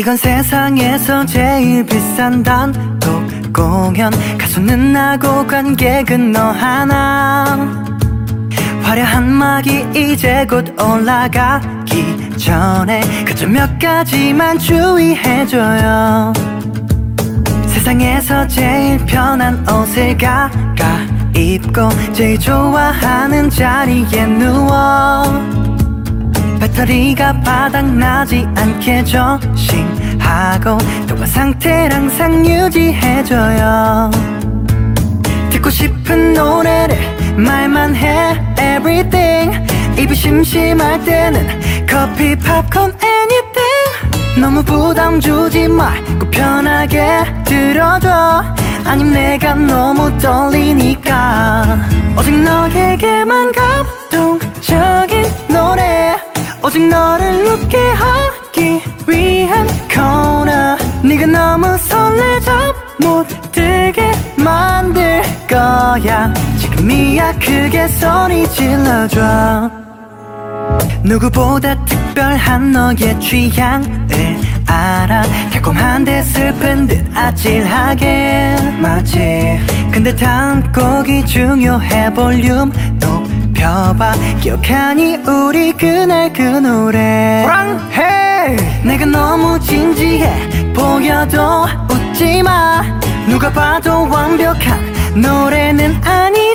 이건 세상에서 제일 비싼 단독 공연. 가수는 나고 관객은 너 하나. 화려한 막이 이제 곧 올라가기 전에 그저 몇 가지만 주의해줘요 세상에서 제일 편한 옷을 가가 입고 제일 좋아하는 자리에 누워. 배터리가 바닥나지 않게 조심하고 통화 상태를 항상 유지해줘요. 듣고 싶은 노래를 말만 해 everything. 입이 심심할 때는 커피 팝콘 anything 너무 부담 주지 말고 편하게 들어줘. 아님 내가 너무 떨리니까. 오직 너에게만 감동적인 노래. 오직 너를 웃게 하기 위한 코너. 네가 너무 설레져 못 들게 만들 거야. 지금이야 크게 소리 질러줘 누구보다 특별한 너의 취향을 알아. 달콤한데 슬픈 듯 아찔하게 마치. 근데 다음 곡이 중요해 볼륨 높여봐. 기억하니 우리 그날 그 노래. 호랑해 내가 너무 진지해 보여도 웃지마. 누가 봐도 완벽한 노래는 아니지만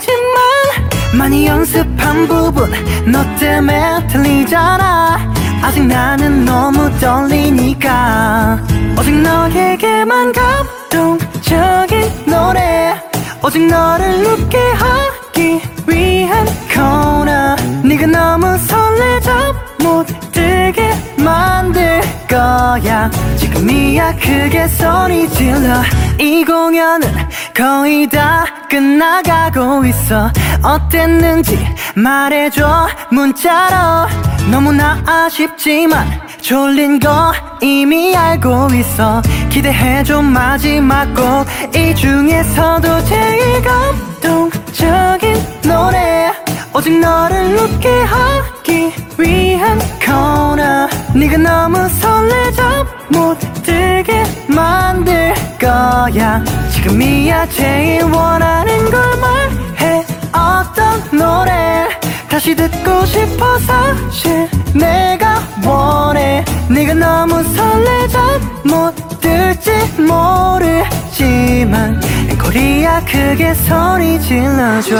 많이 연습한 부분 너 때문에 틀리잖아. 아직 나는 너무 떨리니까. 오직 너에게만 감동적인 노래. 오직 너를 웃게 하기 위한 코너. 네가 너무 설레져 못 거야. 지금이야 크게 소리 질러 이 공연은 거의 다 끝나가고 있어. 어땠는지 말해줘. 문자로. 너무나 아쉽지만 졸린 거 이미 알고 있어. 기대해줘. 마지막 곡. 이 중에서도 제일 감동적인 노래. 오직 너를 웃게 하기 위한 코너 네가 너무 설레져 못 들게 만들 거야. 지금이야 제일 원하는 걸 말해. 어떤 노래 다시 듣고 싶어 사실 내가 원해. 네가 너무 설레져 못 들지 모르지만. 앵콜이야 크게 소리 질러줘